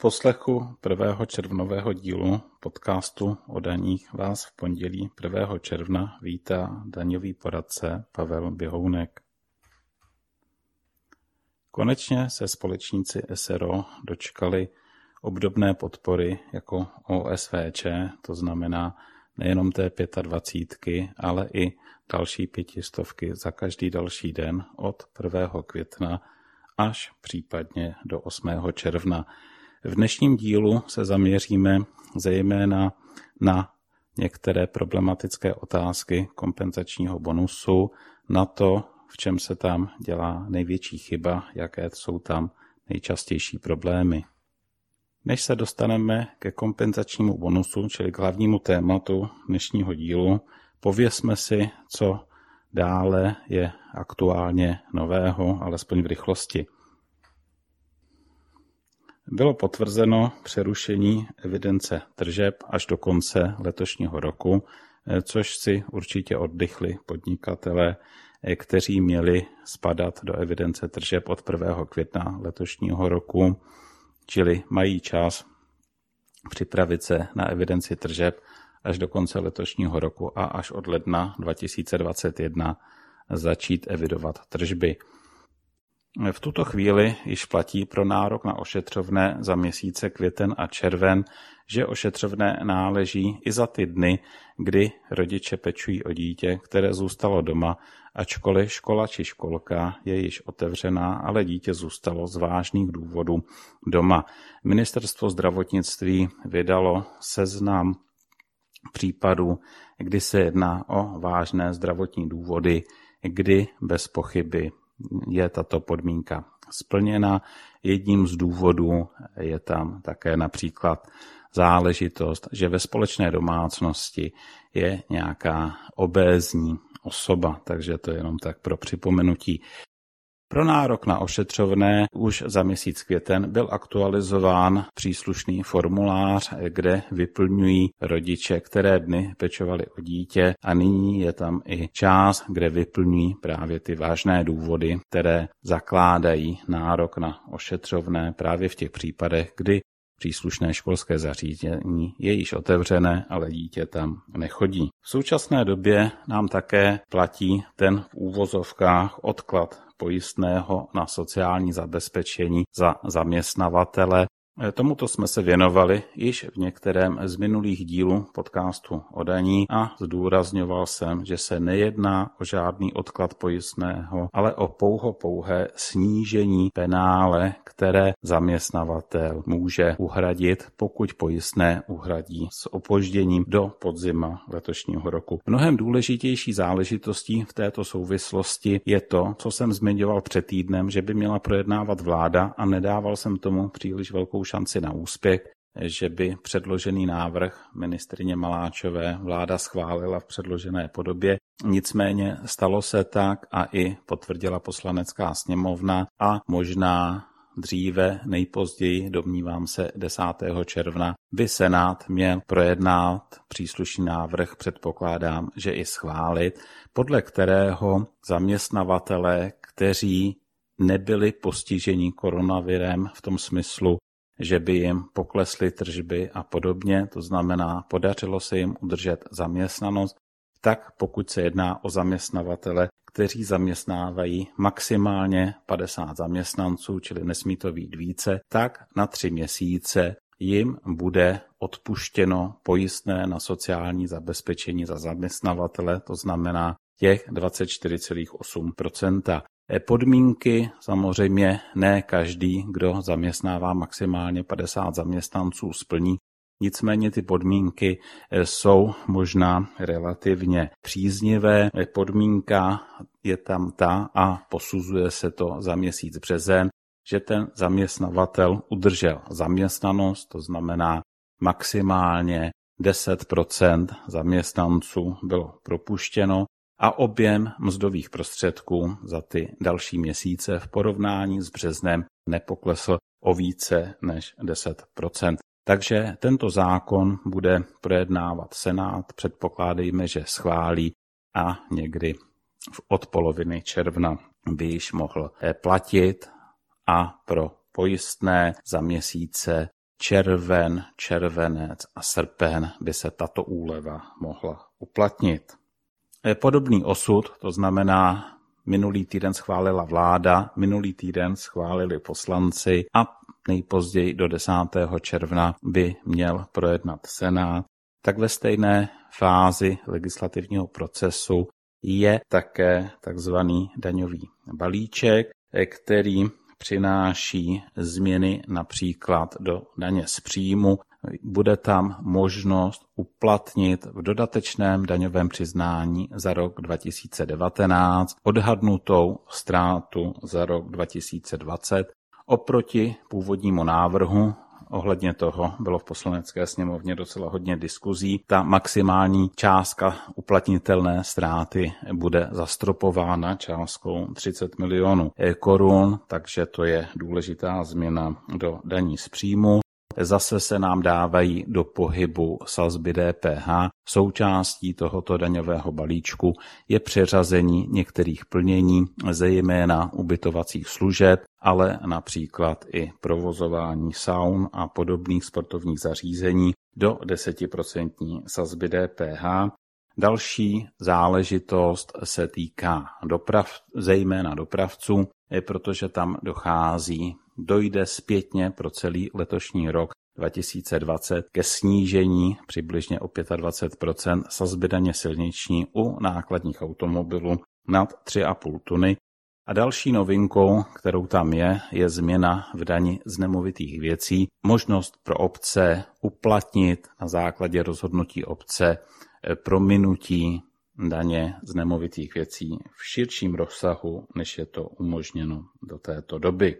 poslechu prvého červnového dílu podcastu o daních vás v pondělí 1. června vítá daňový poradce Pavel Běhounek. Konečně se společníci SRO dočkali obdobné podpory jako OSVČ, to znamená nejenom té 25, ale i další pětistovky za každý další den od 1. května až případně do 8. června. V dnešním dílu se zaměříme zejména na některé problematické otázky kompenzačního bonusu, na to, v čem se tam dělá největší chyba, jaké jsou tam nejčastější problémy. Než se dostaneme ke kompenzačnímu bonusu, čili k hlavnímu tématu dnešního dílu, pověsme si, co dále je aktuálně nového, alespoň v rychlosti. Bylo potvrzeno přerušení evidence tržeb až do konce letošního roku, což si určitě oddychli podnikatele, kteří měli spadat do evidence tržeb od 1. května letošního roku, čili mají čas připravit se na evidenci tržeb až do konce letošního roku a až od ledna 2021 začít evidovat tržby. V tuto chvíli již platí pro nárok na ošetřovné za měsíce květen a červen, že ošetřovné náleží i za ty dny, kdy rodiče pečují o dítě, které zůstalo doma, ačkoliv škola či školka je již otevřená, ale dítě zůstalo z vážných důvodů doma. Ministerstvo zdravotnictví vydalo seznam případů, kdy se jedná o vážné zdravotní důvody, kdy bez pochyby je tato podmínka splněna. Jedním z důvodů je tam také například záležitost, že ve společné domácnosti je nějaká obézní osoba, takže to je jenom tak pro připomenutí. Pro nárok na ošetřovné už za měsíc květen byl aktualizován příslušný formulář, kde vyplňují rodiče, které dny pečovali o dítě a nyní je tam i část, kde vyplňují právě ty vážné důvody, které zakládají nárok na ošetřovné právě v těch případech, kdy příslušné školské zařízení je již otevřené, ale dítě tam nechodí. V současné době nám také platí ten v úvozovkách odklad pojistného na sociální zabezpečení za zaměstnavatele. Tomuto jsme se věnovali již v některém z minulých dílů podcastu o daní a zdůrazňoval jsem, že se nejedná o žádný odklad pojistného, ale o pouho pouhé snížení penále, které zaměstnavatel může uhradit, pokud pojistné uhradí s opožděním do podzima letošního roku. Mnohem důležitější záležitostí v této souvislosti je to, co jsem zmiňoval před týdnem, že by měla projednávat vláda a nedával jsem tomu příliš velkou šanci na úspěch, že by předložený návrh ministrině Maláčové vláda schválila v předložené podobě. Nicméně stalo se tak a i potvrdila poslanecká sněmovna a možná dříve, nejpozději, domnívám se 10. června, by Senát měl projednat příslušný návrh, předpokládám, že i schválit, podle kterého zaměstnavatele, kteří nebyli postiženi koronavirem v tom smyslu, že by jim poklesly tržby a podobně, to znamená, podařilo se jim udržet zaměstnanost, tak pokud se jedná o zaměstnavatele, kteří zaměstnávají maximálně 50 zaměstnanců, čili nesmí to být více, tak na tři měsíce jim bude odpuštěno pojistné na sociální zabezpečení za zaměstnavatele, to znamená těch 24,8 Podmínky samozřejmě ne každý, kdo zaměstnává maximálně 50 zaměstnanců, splní. Nicméně ty podmínky jsou možná relativně příznivé. Podmínka je tam ta a posuzuje se to za měsíc březen, že ten zaměstnavatel udržel zaměstnanost, to znamená maximálně 10% zaměstnanců bylo propuštěno a objem mzdových prostředků za ty další měsíce v porovnání s březnem nepoklesl o více než 10% Takže tento zákon bude projednávat Senát, předpokládejme, že schválí a někdy od poloviny června by již mohl platit a pro pojistné za měsíce červen, červenec a srpen by se tato úleva mohla uplatnit. Podobný osud, to znamená minulý týden schválila vláda, minulý týden schválili poslanci a nejpozději do 10. června by měl projednat Senát, tak ve stejné fázi legislativního procesu je také takzvaný daňový balíček, který přináší změny například do daně z příjmu. Bude tam možnost uplatnit v dodatečném daňovém přiznání za rok 2019 odhadnutou ztrátu za rok 2020 oproti původnímu návrhu Ohledně toho bylo v poslanecké sněmovně docela hodně diskuzí. Ta maximální částka uplatnitelné ztráty bude zastropována částkou 30 milionů korun, takže to je důležitá změna do daní z příjmu. Zase se nám dávají do pohybu sazby DPH. Součástí tohoto daňového balíčku je přeřazení některých plnění, zejména ubytovacích služeb, ale například i provozování saun a podobných sportovních zařízení do 10% sazby DPH. Další záležitost se týká doprav, zejména dopravců, protože tam dochází dojde zpětně pro celý letošní rok 2020 ke snížení přibližně o 25% sazby daně silniční u nákladních automobilů nad 3,5 tuny. A další novinkou, kterou tam je, je změna v dani z nemovitých věcí, možnost pro obce uplatnit na základě rozhodnutí obce eh, prominutí daně z nemovitých věcí v širším rozsahu, než je to umožněno do této doby.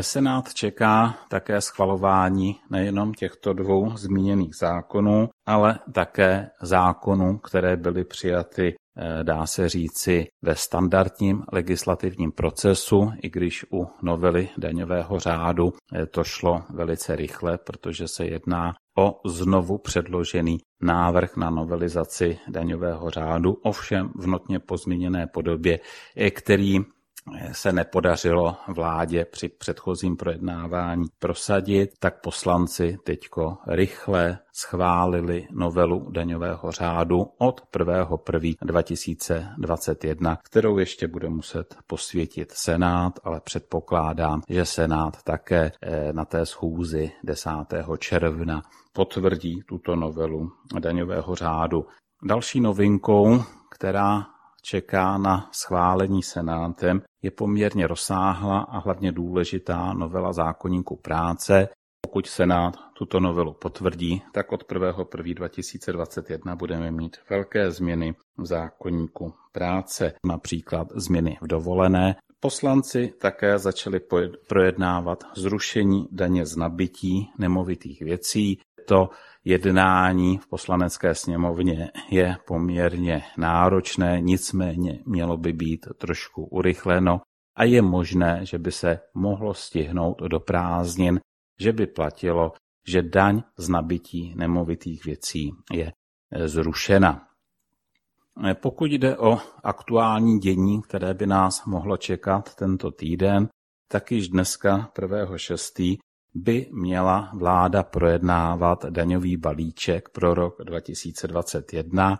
Senát čeká také schvalování nejenom těchto dvou zmíněných zákonů, ale také zákonů, které byly přijaty, eh, dá se říci, ve standardním legislativním procesu, i když u novely daňového řádu eh, to šlo velice rychle, protože se jedná o znovu předložený návrh na novelizaci daňového řádu, ovšem v notně pozměněné podobě, eh, který se nepodařilo vládě při předchozím projednávání prosadit, tak poslanci teďko rychle schválili novelu daňového řádu od 1.1.2021, kterou ještě bude muset posvětit Senát, ale předpokládám, že Senát také eh, na té schůzi 10. června potvrdí tuto novelu daňového řádu. Další novinkou, která čeká na schválení Senátem, je poměrně rozsáhlá a hlavně důležitá novela zákonníku práce. Pokud Senát tuto novelu potvrdí, tak od 1.1.2021 budeme mít velké změny v zákonníku práce, například změny v dovolené. Poslanci také začali projednávat zrušení daně z nabití nemovitých věcí. To jednání v poslanecké sněmovně je poměrně náročné, nicméně mělo by být trošku urychleno a je možné, že by se mohlo stihnout do prázdnin, že by platilo, že daň z nabití nemovitých věcí je eh, zrušena. Eh, pokud jde o aktuální dění, které by nás mohlo čekat tento týden, tak již dneska 1.6 by měla vláda projednávat daňový balíček pro rok 2021.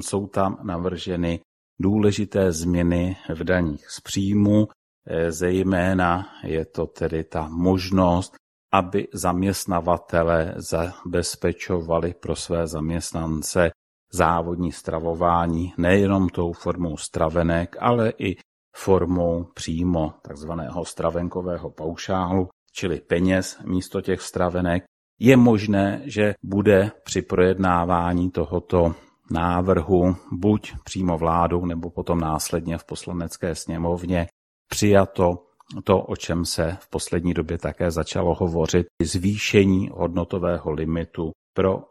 Jsou tam navrženy důležité změny v daních z příjmu, e, zejména je to tedy ta možnost, aby zaměstnavatele zabezpečovali pro své zaměstnance závodní stravování nejenom tou formou stravenek, ale i formou přímo takzvaného stravenkového paušálu, čili peněz místo těch stravenek, je možné, že bude při projednávání tohoto návrhu buď přímo vládou nebo potom následně v poslanecké sněmovně přijato to, o čem se v poslední době také začalo hovořit, zvýšení hodnotového limitu pro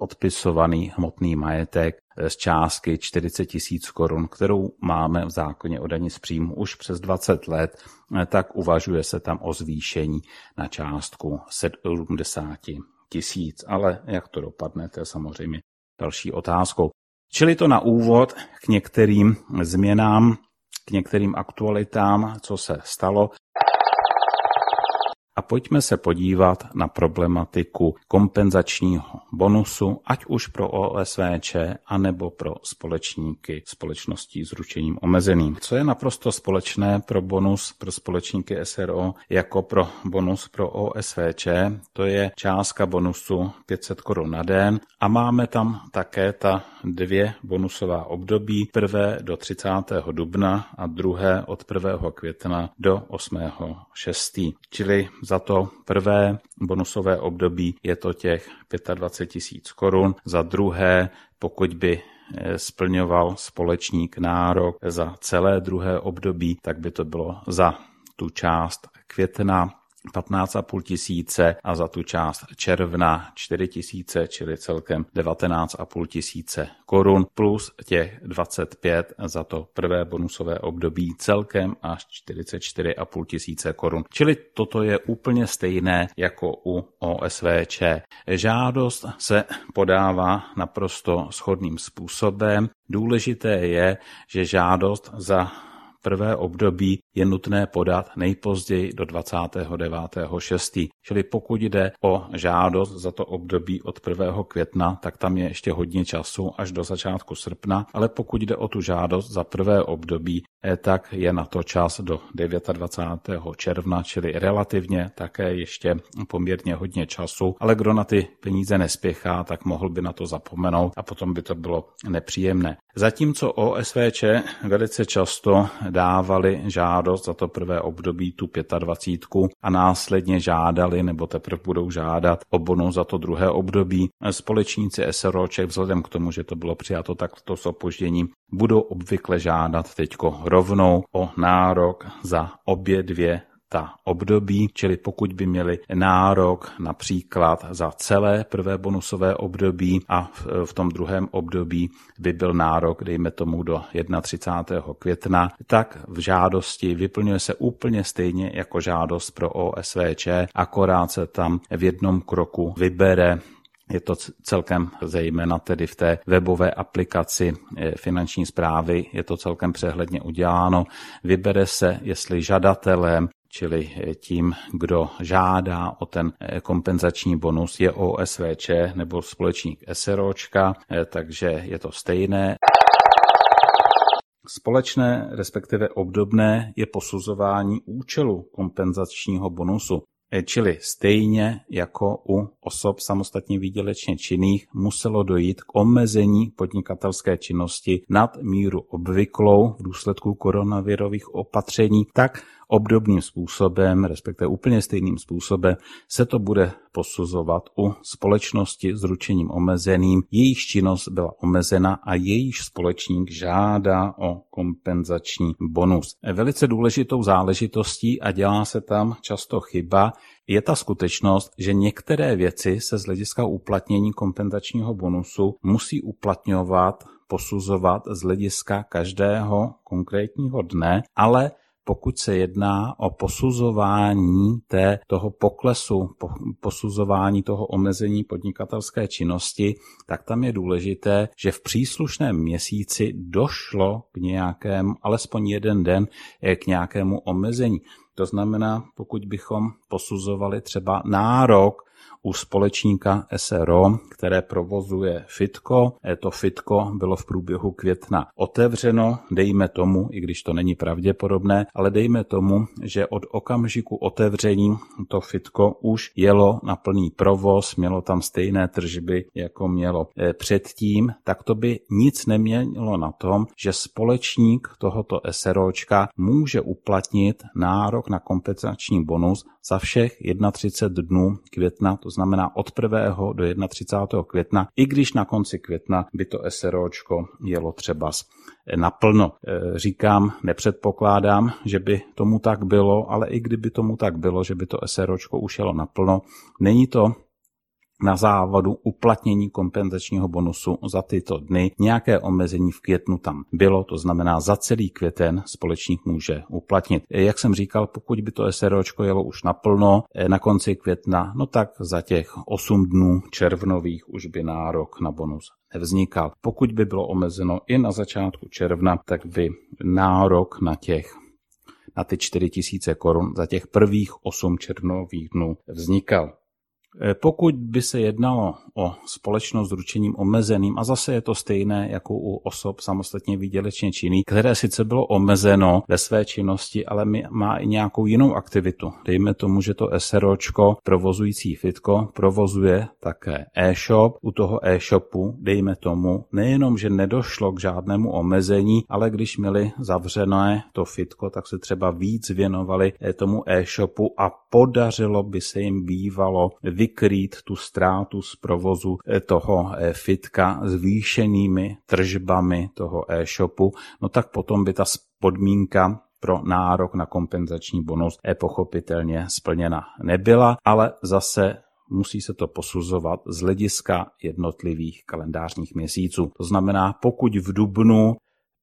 odpisovaný hmotný majetek z částky 40 tisíc korun, kterou máme v zákoně o daní z příjmu už přes 20 let, tak uvažuje se tam o zvýšení na částku 70 tisíc. Ale jak to dopadne, to je samozřejmě další otázkou. Čili to na úvod k některým změnám, k některým aktualitám, co se stalo. A pojďme se podívat na problematiku kompenzačního bonusu, ať už pro OSVČ, anebo pro společníky společností s ručením omezeným. Co je naprosto společné pro bonus pro společníky SRO jako pro bonus pro OSVČ, to je částka bonusu 500 korun na den a máme tam také ta dvě bonusová období, prvé do 30. dubna a druhé od 1. května do 8. 6. Čili za to prvé bonusové období je to těch 25 tisíc korun, za druhé, pokud by eh, splňoval společník nárok za celé druhé období, tak by to bylo za tu část května 15,5 tisíce a za tu část června 4 tisíce, čili celkem 19,5 tisíce korun plus těch 25 za to prvé bonusové období celkem až 44,5 tisíce korun. Čili toto je úplně stejné jako u OSVČ. Žádost se podává naprosto shodným způsobem. Důležité je, že žádost za prvé období je nutné podat nejpozději do 29.6. Čili pokud jde o žádost za to období od 1. května, tak tam je ještě hodně času až do začátku srpna, ale pokud jde o tu žádost za prvé období, eh, tak je na to čas do 29. června, čili relativně také ještě poměrně hodně času, ale kdo na ty peníze nespěchá, tak mohl by na to zapomenout a potom by to bylo nepříjemné. Zatímco OSVČ velice často dávali žádost za to prvé období tu 25 a následně žádali nebo teprve budou žádat o bonus za to druhé období. Společníci SROček vzhledem k tomu, že to bylo přijato takto s opožděním, budou obvykle žádat teďko rovnou o nárok za obě dvě ta období, čili pokud by měli nárok například za celé prvé bonusové období a v tom druhém období by byl nárok, dejme tomu do 31. května, tak v žádosti vyplňuje se úplně stejně jako žádost pro OSVČ, akorát se tam v jednom kroku vybere je to celkem zejména tedy v té webové aplikaci eh, finanční zprávy, je to celkem přehledně uděláno. Vybere se, jestli žadatelem čili tím, kdo žádá o ten eh, kompenzační bonus, je OSVČ nebo společník SROčka, eh, takže je to stejné. Společné, respektive obdobné, je posuzování účelu kompenzačního bonusu. Eh, čili stejně jako u osob samostatně výdělečně činných muselo dojít k omezení podnikatelské činnosti nad míru obvyklou v důsledku koronavirových opatření, tak obdobným způsobem, respektive úplně stejným způsobem, se to bude posuzovat u společnosti s ručením omezeným, jejich činnost byla omezena a jejich společník žádá o kompenzační bonus. Velice důležitou záležitostí a dělá se tam často chyba, je ta skutečnost, že některé věci se z hlediska uplatnění kompenzačního bonusu musí uplatňovat posuzovat z hlediska každého konkrétního dne, ale pokud se jedná o posuzování té, toho poklesu, po, posuzování toho omezení podnikatelské činnosti, tak tam je důležité, že v příslušném měsíci došlo k nějakému, alespoň jeden den, eh, k nějakému omezení. To znamená, pokud bychom posuzovali třeba nárok u společníka SRO, které provozuje Fitko. To Fitko bylo v průběhu května otevřeno, dejme tomu, i když to není pravděpodobné, ale dejme tomu, že od okamžiku otevření to Fitko už jelo na plný provoz, mělo tam stejné tržby, jako mělo eh, předtím, tak to by nic nemělo na tom, že společník tohoto SROčka může uplatnit nárok na kompenzační bonus za všech 31 dnů května, to znamená od 1. do 31. května, i když na konci května by to SROčko jelo třeba naplno. E, říkám, nepředpokládám, že by tomu tak bylo, ale i kdyby tomu tak bylo, že by to SROčko už jelo naplno, není to na závadu uplatnění kompenzačního bonusu za tyto dny. Nějaké omezení v květnu tam bylo, to znamená za celý květen společník může uplatnit. Jak jsem říkal, pokud by to SROčko jelo už naplno eh, na konci května, no tak za těch 8 dnů červnových už by nárok na bonus nevznikal. Pokud by bylo omezeno i na začátku června, tak by nárok na těch na ty 4000 korun za těch prvých 8 červnových dnů vznikal. Eh, pokud by se jednalo o společnost s ručením omezeným, a zase je to stejné jako u osob samostatně výdělečně činných, které sice bylo omezeno ve své činnosti, ale má i nějakou jinou aktivitu. Dejme tomu, že to SROčko provozující fitko provozuje také e-shop. U toho e-shopu, dejme tomu, nejenom, že nedošlo k žádnému omezení, ale když měli zavřené to fitko, tak se třeba víc věnovali eh, tomu e-shopu a podařilo by se jim bývalo vykrýt tu ztrátu z provozu eh, toho eh, fitka zvýšenými tržbami toho e-shopu, no tak potom by ta podmínka pro nárok na kompenzační bonus e pochopitelně splněna nebyla, ale zase musí se to posuzovat z hlediska jednotlivých kalendářních měsíců. To znamená, pokud v dubnu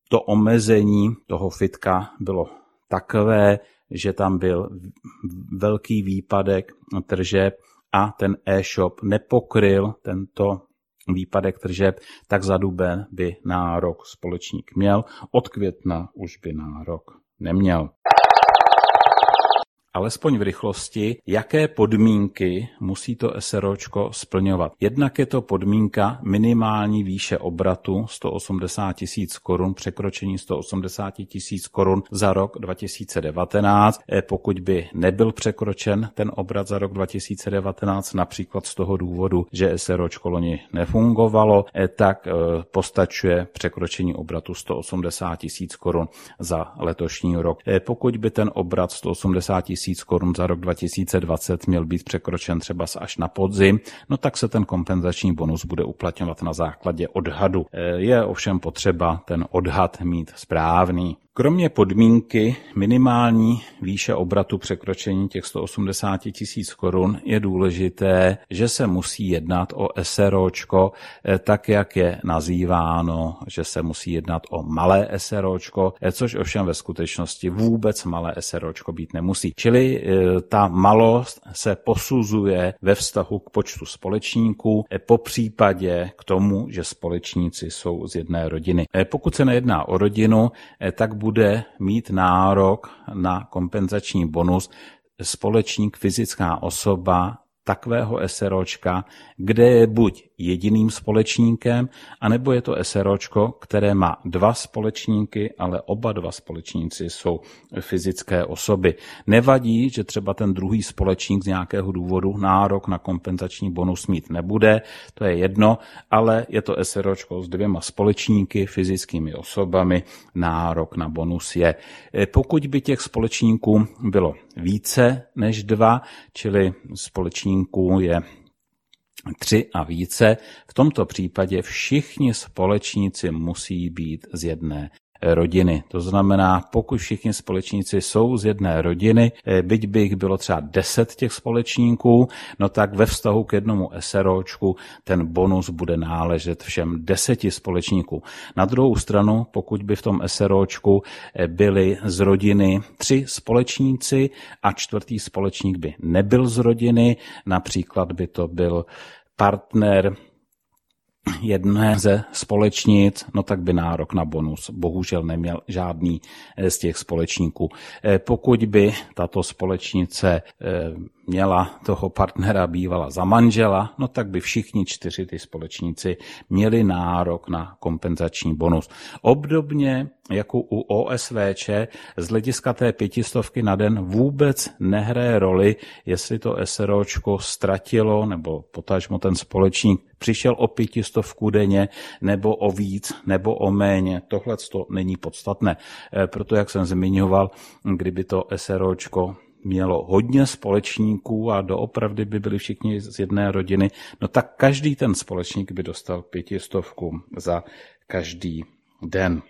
to omezení toho fitka bylo takové, že tam byl velký výpadek tržeb a ten e-shop nepokryl tento výpadek tržeb, tak za duben by nárok společník měl, od května už by nárok neměl alespoň v rychlosti, jaké podmínky musí to SROčko splňovat. Jednak je to podmínka minimální výše obratu 180 tisíc korun, překročení 180 tisíc korun za rok 2019. E, pokud by nebyl překročen ten obrat za rok 2019, například z toho důvodu, že SROčko loni nefungovalo, e, tak e, postačuje překročení obratu 180 tisíc korun za letošní rok. Pokud by ten obrat 180 tisíc tisíc korun za rok 2020 měl být překročen třeba až na podzim, no tak se ten kompenzační bonus bude uplatňovat na základě odhadu. Je ovšem potřeba ten odhad mít správný. Kromě podmínky minimální výše obratu překročení těch 180 tisíc korun je důležité, že se musí jednat o SROčko, eh, tak jak je nazýváno, že se musí jednat o malé SROčko, eh, což ovšem ve skutečnosti vůbec malé SROčko být nemusí. Čili eh, ta malost se posuzuje ve vztahu k počtu společníků, po případě k tomu, že společníci jsou z jedné rodiny. Pokud se nejedná o rodinu, tak bude bude mít nárok na kompenzační bonus společník fyzická osoba takového SROčka, kde je buď jediným společníkem, anebo je to SROčko, které má dva společníky, ale oba dva společníci jsou fyzické osoby. Nevadí, že třeba ten druhý společník z nějakého důvodu nárok na kompenzační bonus mít nebude, to je jedno, ale je to SROčko s dvěma společníky, fyzickými osobami, nárok na bonus je. Pokud by těch společníků bylo více než dva, čili společníků je tři a více, v tomto případě všichni společníci musí být z jedné rodiny. To znamená, pokud všichni společníci jsou z jedné rodiny, eh, byť by jich bylo třeba deset těch společníků, no tak ve vztahu k jednomu SROčku ten bonus bude náležet všem deseti společníků. Na druhou stranu, pokud by v tom SROčku eh, byli z rodiny tři společníci a čtvrtý společník by nebyl z rodiny, například by to byl partner jedné ze společnic, no tak by nárok na bonus bohužel neměl žádný eh, z těch společníků. Eh, pokud by tato společnice eh, měla toho partnera bývala za manžela, no tak by všichni čtyři ty společníci měli nárok na kompenzační bonus. Obdobně jako u OSVČ z hlediska té pětistovky na den vůbec nehraje roli, jestli to SROčko ztratilo nebo potažmo ten společník přišel o pětistovku denně nebo o víc nebo o méně. Tohle to není podstatné. Eh, proto, jak jsem zmiňoval, kdyby to SROčko mělo hodně společníků a doopravdy by byli všichni z jedné rodiny, no tak každý ten společník by dostal pětistovku za každý den.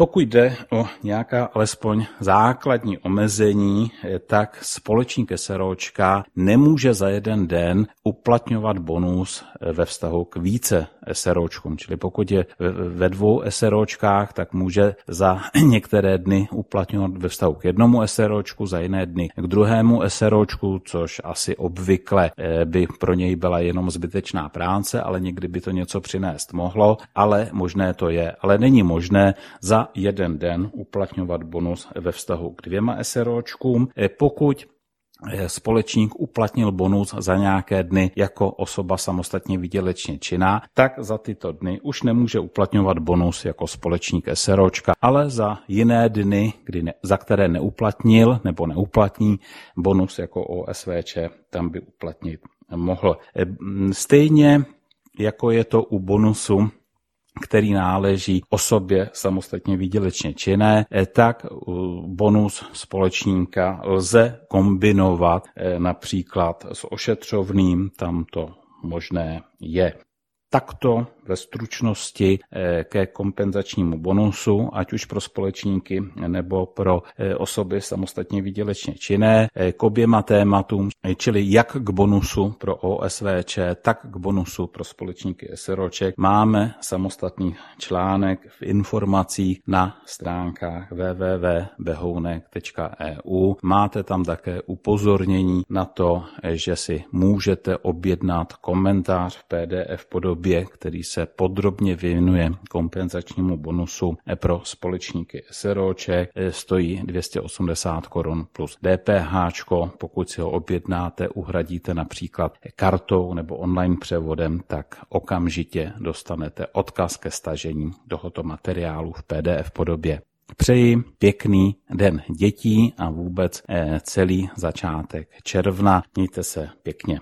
Pokud jde o nějaká alespoň základní omezení, tak společník SROčka nemůže za jeden den uplatňovat bonus ve vztahu k více SROčkům. Čili pokud je ve dvou SROčkách, tak může za některé dny uplatňovat ve vztahu k jednomu SROčku, za jiné dny k druhému SROčku, což asi obvykle eh, by pro něj byla jenom zbytečná práce, ale někdy by to něco přinést mohlo, ale možné to je. Ale není možné za jeden den uplatňovat bonus ve vztahu k dvěma SROčkům. Pokud Eh, společník uplatnil bonus za nějaké dny jako osoba samostatně výdělečně činná, tak za tyto dny už nemůže uplatňovat bonus jako společník SROčka, ale za jiné dny, kdy ne, za které neuplatnil nebo neuplatní bonus jako OSVČ, tam by uplatnit mohl. Eh, stejně jako je to u bonusu který náleží osobě samostatně výdělečně činné, eh, tak bonus společníka lze kombinovat eh, například s ošetřovným, tam to možné je. Takto ve stručnosti eh, ke kompenzačnímu bonusu, ať už pro společníky nebo pro eh, osoby samostatně výdělečně činné, eh, k oběma tématům, čili jak k bonusu pro OSVČ, tak k bonusu pro společníky SROček. Máme samostatný článek v informacích na stránkách www.behounek.eu. Máte tam také upozornění na to, že si můžete objednat komentář v PDF podobě, který se podrobně věnuje kompenzačnímu bonusu pro společníky SROček. Stojí 280 korun plus DPH. Pokud si ho objednáte, uhradíte například kartou nebo online převodem, tak okamžitě dostanete odkaz ke stažení tohoto materiálu v PDF podobě. Přeji pěkný den dětí a vůbec eh, celý začátek června. Mějte se pěkně.